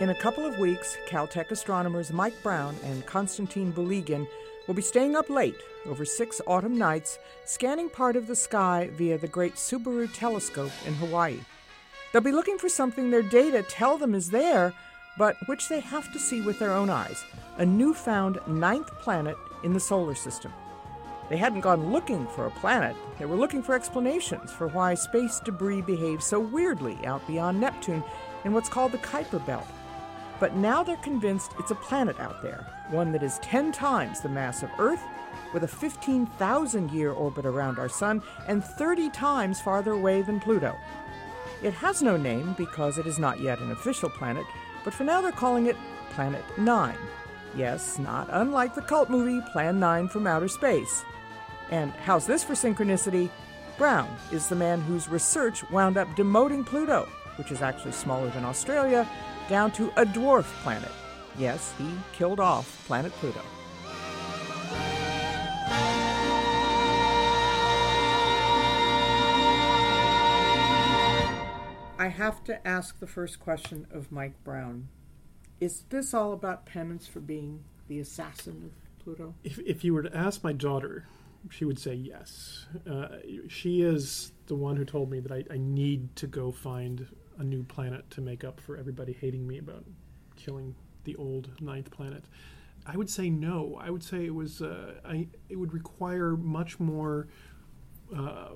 In a couple of weeks, Caltech astronomers Mike Brown and Konstantin Batygin will be staying up late over six autumn nights, scanning part of the sky via the Great Subaru Telescope in Hawaii. They'll be looking for something their data tell them is there, but which they have to see with their own eyes a newfound ninth planet in the solar system. They hadn't gone looking for a planet, they were looking for explanations for why space debris behaves so weirdly out beyond Neptune in what's called the Kuiper Belt. But now they're convinced it's a planet out there, one that is 10 times the mass of Earth, with a 15,000 year orbit around our Sun, and 30 times farther away than Pluto. It has no name because it is not yet an official planet, but for now they're calling it Planet 9. Yes, not unlike the cult movie Plan 9 from Outer Space. And how's this for synchronicity? Brown is the man whose research wound up demoting Pluto, which is actually smaller than Australia, down to a dwarf planet. Yes, he killed off planet Pluto. I have to ask the first question of Mike Brown. Is this all about penance for being the assassin of Pluto? If, if you were to ask my daughter, she would say yes. Uh, she is the one who told me that I, I need to go find a new planet to make up for everybody hating me about killing the old ninth planet. I would say no. I would say it was. Uh, I it would require much more uh,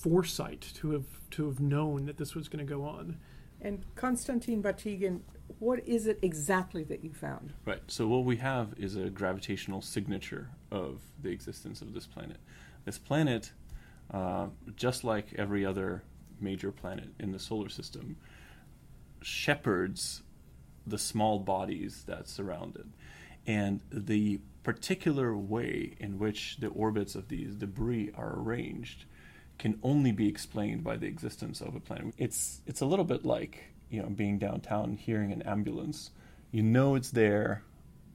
foresight to have to have known that this was going to go on. And Konstantin Batygin, what is it exactly that you found? Right. So what we have is a gravitational signature of the existence of this planet. This planet, uh, just like every other major planet in the solar system, shepherds the small bodies that surround it. And the particular way in which the orbits of these debris are arranged can only be explained by the existence of a planet. It's it's a little bit like you know being downtown, hearing an ambulance. You know it's there,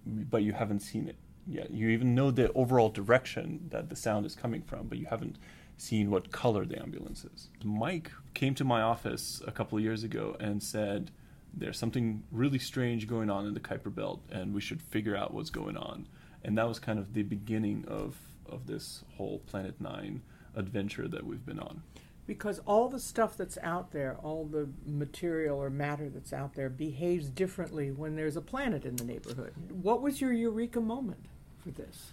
but you haven't seen it yet. You even know the overall direction that the sound is coming from, but you haven't seen what color the ambulance is. Mike came to my office a couple of years ago and said, "There's something really strange going on in the Kuiper Belt, and we should figure out what's going on." And that was kind of the beginning of of this whole Planet Nine adventure that we've been on. Because all the stuff that's out there, all the material or matter that's out there, behaves differently when there's a planet in the neighborhood. What was your eureka moment for this?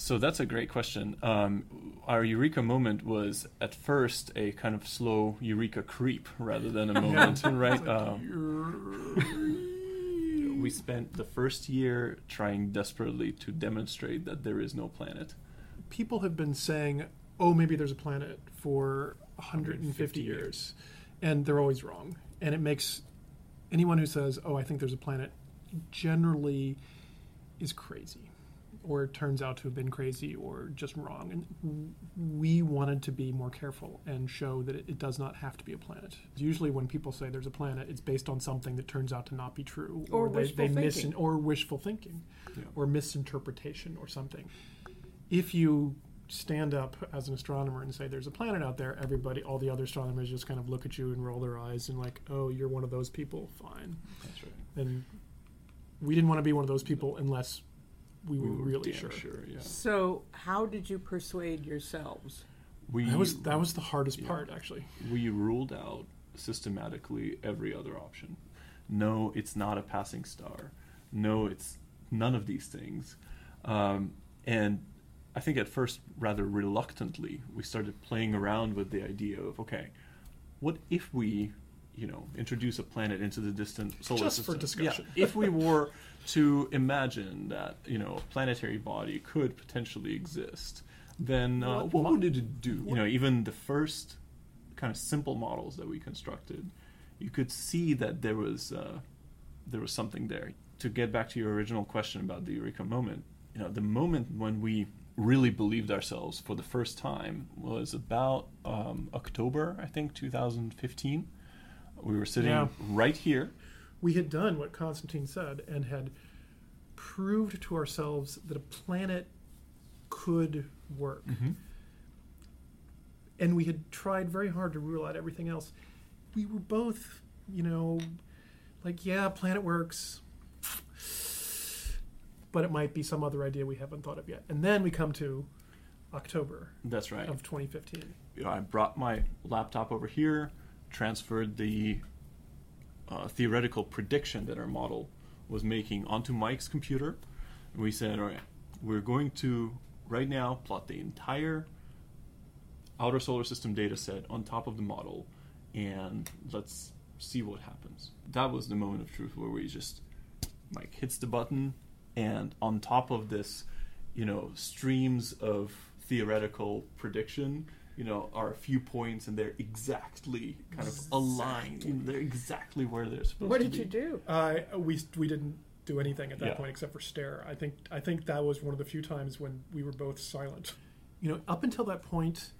So that's a great question. Um, our eureka moment was at first a kind of slow eureka creep rather than a moment, right? Um, we spent the first year trying desperately to demonstrate that there is no planet people have been saying, "Oh, maybe there's a planet" for 150 years, and they're always wrong. And it makes anyone who says, "Oh, I think there's a planet," generally is crazy, or it turns out to have been crazy or just wrong. And we wanted to be more careful and show that it, it does not have to be a planet. Usually, when people say there's a planet, it's based on something that turns out to not be true, Or they, wishful they mis- thinking. or wishful thinking, Yeah. or misinterpretation, or something if you stand up as an astronomer and say there's a planet out there, everybody, all the other astronomers just kind of look at you and roll their eyes and like, oh, you're one of those people. Fine. That's right. And we didn't want to be one of those people unless we were We were really sure. sure, yeah. So, how did you persuade yourselves? We That was that was the hardest Yeah. part, actually. we ruled out systematically every other option. No, it's not a passing star. No, it's none of these things. Um, and I think at first, rather reluctantly, we started playing around with the idea of okay, what if we, you know, introduce a planet into the distant solar Just for system? Yeah, discussion. if we were to imagine that you know a planetary body could potentially exist, then uh, What- what, would it do? You know, even the first kind of simple models that we constructed, you could see that there was uh, there was something there. To get back to your original question about the eureka moment, you know, the moment when we really believed ourselves for the first time was about um, October, I think, 2015. We were sitting Yeah. right here. We had done what Konstantin said and had proved to ourselves that a planet could work. Mm-hmm. and we had tried very hard to rule out everything else. We were both, you know, like, yeah, Planet Works, but it might be some other idea we haven't thought of yet. And then we come to October That's right. of 2015. you know, I brought my laptop over here, transferred the uh, theoretical prediction that our model was making onto Mike's computer, and we said, all right, we're going to right now plot the entire outer solar system data set on top of the model, and let's see what happens. That was the moment of truth where we just Mike hits the button, and on top of this, you know, streams of theoretical prediction, you know, are a few points, and they're exactly kind of aligned. They're exactly where they're supposed What to be. What did you do? Uh, we we didn't do anything at that Yeah. point except for stare. I think I think that was one of the few times when we were both silent. You know, up until that point,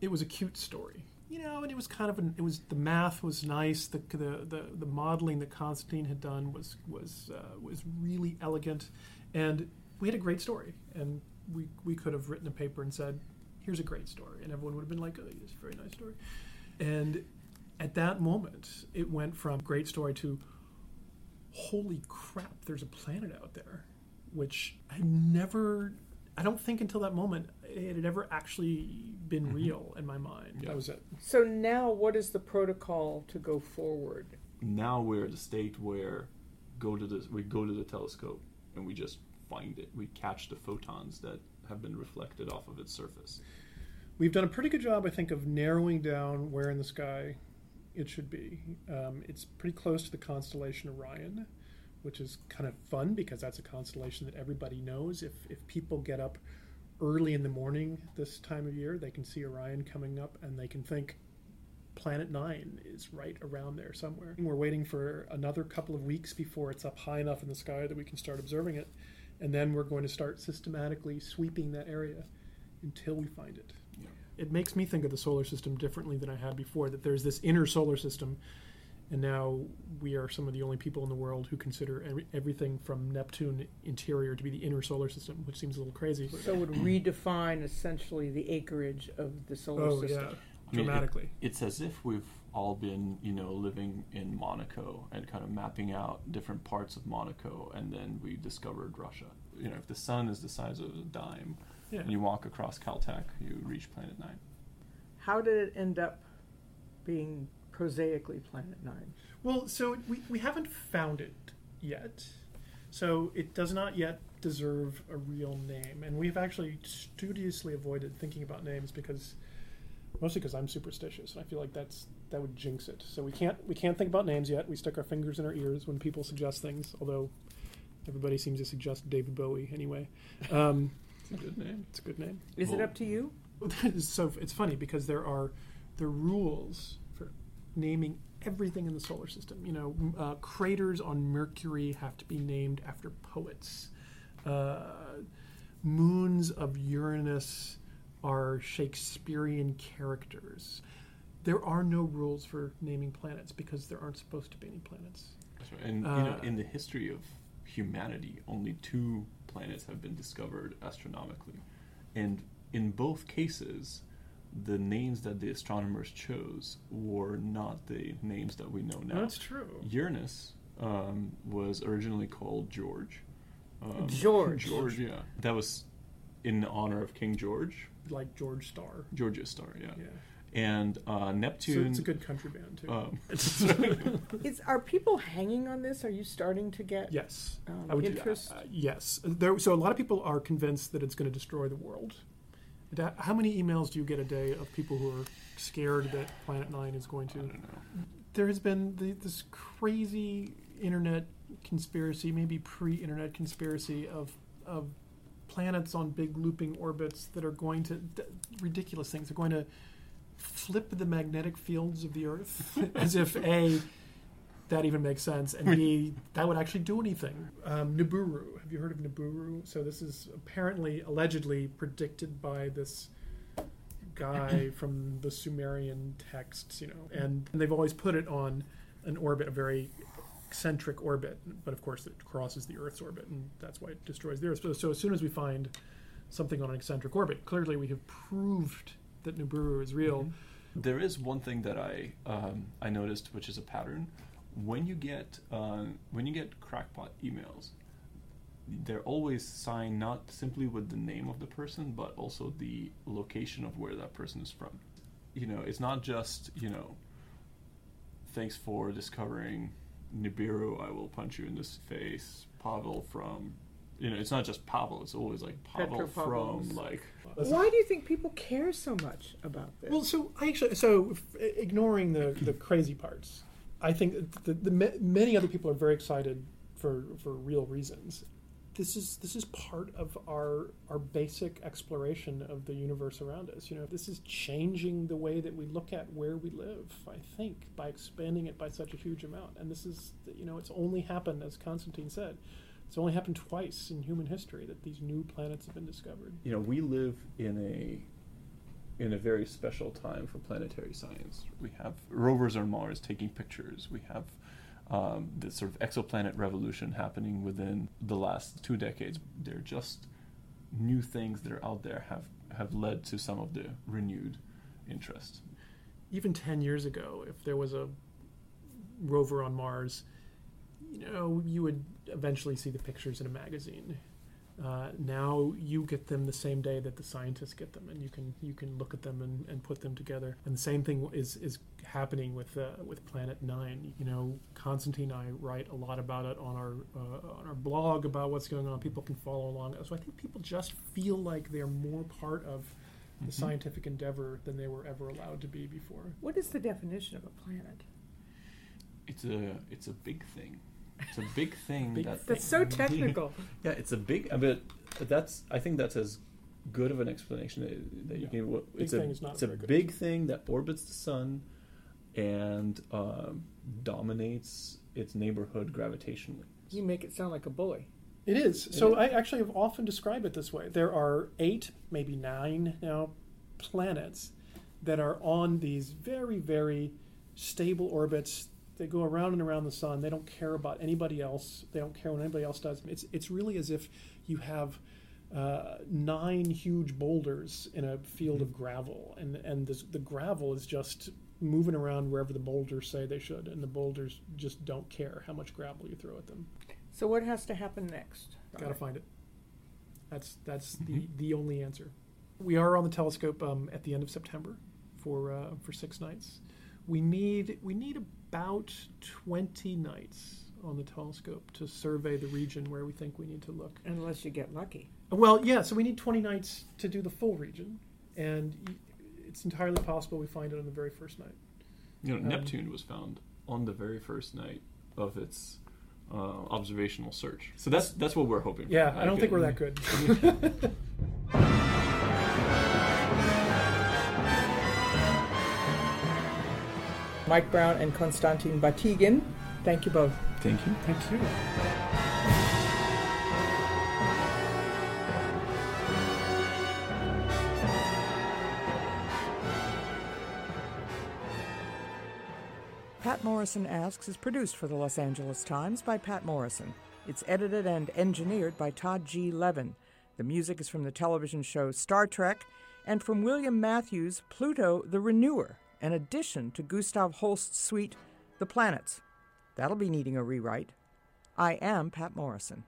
it was a cute story. You know, and it was kind of an, it was the math was nice. The the the, the modeling that Konstantin had done was was uh, was really elegant, and we had a great story. And we we could have written a paper and said, "Here's a great story," and everyone would have been like, "Oh, it's a very nice story." And at that moment, it went from great story to holy crap, there's a planet out there, which I never, I don't think until that moment it had ever actually been mm-hmm. real in my mind. Yeah. That was it. So now, what is the protocol to go forward? now we're at a state where go to the we go to the telescope and we just find it. We catch the photons that have been reflected off of its surface. We've done a pretty good job, I think, of narrowing down where in the sky it should be. Um, it's pretty close to the constellation Orion, which is kind of fun because that's a constellation that everybody knows. If, if people get up early in the morning this time of year, they can see Orion coming up and they can think Planet Nine is right around there somewhere. We're waiting for another couple of weeks before it's up high enough in the sky that we can start observing it. And then we're going to start systematically sweeping that area until we find it Yeah. it makes me think of the solar system differently than I had before. That there's this inner solar system, and now we are some of the only people in the world who consider every, everything from Neptune interior to be the inner solar system, which seems a little crazy. So it would redefine essentially the acreage of the solar oh system. yeah, I mean, it- dramatically. It's as if we've all been, you know, living in Monaco and kind of mapping out different parts of Monaco, and then we discovered Russia. You know, if the sun is the size of a dime, yeah. and you walk across Caltech, you reach Planet Nine. How did it end up being prosaically Planet Nine? Well, so we, we haven't found it yet. So it does not yet deserve a real name. And we've actually studiously avoided thinking about names because mostly because I'm superstitious and I feel like that's that would jinx it. So we can't we can't think about names yet. We stick our fingers in our ears when people suggest things, although everybody seems to suggest David Bowie anyway. Um, It's a good name. it's a good name. Is it up to you? so it's funny because there are the rules for naming everything in the solar system. You know, uh, craters on Mercury have to be named after poets. Uh, moons of Uranus are Shakespearean characters. There are no rules for naming planets because there aren't supposed to be any planets. That's right. And you know, Uh, in the history of humanity, only two planets have been discovered astronomically, and in both cases, the names that the astronomers chose were not the names that we know now. That's true. Uranus um, was originally called George. Um, George. George, yeah. That was in honor of King George, Like George Star. George's star, yeah. Yeah. And uh, So Neptune. it's a good country band too. um, Is are people hanging on this? Are you starting to get yes. um, I would interest? Uh, yes. There, so a lot of people are convinced that it's going to destroy the world. How many emails do you get a day of people who are scared that Planet Nine is going to? I to? don't know. There has been the, this crazy internet conspiracy, maybe pre-internet conspiracy of of planets on big looping orbits that are going to d- ridiculous things. They're going to flip the magnetic fields of the Earth, as if a that even makes sense, and b that would actually do anything. Um, Nibiru, have you heard of Nibiru? So this is apparently, allegedly predicted by this guy from the Sumerian texts, you know, and they've always put it on an orbit, a very eccentric orbit, but of course it crosses the Earth's orbit, and that's why it destroys the Earth. So, so as soon as we find something on an eccentric orbit, clearly we have proved that Nibiru is real. There is one thing that I um, I noticed, which is a pattern. when you get uh, when you get crackpot emails, they're always signed not simply with the name of the person, but also the location of where that person is from. You know, it's not just you know. Thanks for discovering Nibiru. I will punch you in this face. Pavel from, you know, it's not just Pavel. It's always like Pavel from like. Why do you think people care so much about this? Well, so I actually, so ignoring the, the crazy parts, I think the, the, ma- many other people are very excited for, for real reasons. This is this is part of our our basic exploration of the universe around us. You know, this is changing the way that we look at where we live. I think by expanding it by such a huge amount, and this is you know it's only happened as Konstantin said. It's only happened twice in human history that these new planets have been discovered. you know we live in a in a very special time for planetary science. We have rovers on Mars taking pictures. We have um, this sort of exoplanet revolution happening within the last two decades. They're just new things that are out there have have led to some of the renewed interest. even 10 years ago, if there was a rover on Mars, you know, you would eventually see the pictures in a magazine. Uh, now you get them the same day that the scientists get them, and you can you can look at them and, and put them together. And the same thing is is happening with uh, with Planet Nine. You know, Konstantin and I write a lot about it on our uh, on our blog about what's going on. People can follow along. So I think people just feel like they're more part of the scientific endeavor than they were ever allowed to be before. what is the definition of a planet? It's a it's a big thing. It's a big thing Big that That's so technical. Yeah, it's a big. I mean, that's. I think that's as good of an explanation that, that you Yeah. can. what- Big It's thing a. is not it's a very good. big thing that orbits the sun, and um, dominates its neighborhood gravitationally. You make it sound like a bully. It is. So I actually have often described it this way. There are eight, maybe nine now, planets that are on these very, very stable orbits. They go around and around the sun. They don't care about anybody else. They don't care what anybody else does. It's it's really as if you have uh, nine huge boulders in a field of gravel, and and this, the gravel is just moving around wherever the boulders say they should, and the boulders just don't care how much gravel you throw at them. So what has to happen next? Got to find it. That's that's the Mhm. the only answer. We are on the telescope um, at the end of September for uh, for six nights. We need we need about twenty nights on the telescope to survey the region where we think we need to look. Unless you get lucky. Well, yeah, so we need twenty nights to do the full region, and it's entirely possible we find it on the very first night. You know, Um, Neptune was found on the very first night of its uh, observational search. So that's that's what we're hoping. Yeah, for. I don't think we're that good. Mike Brown and Konstantin Batygin, thank you both. Thank you. Thank you. Patt Morrison Asks is produced for the Los Angeles Times by Patt Morrison. It's edited and engineered by Todd G. Levin. The music is from the television show Star Trek and from William Matthews' Pluto the Renewer, an addition to Gustav Holst's suite The Planets. That'll be needing a rewrite. I am Patt Morrison.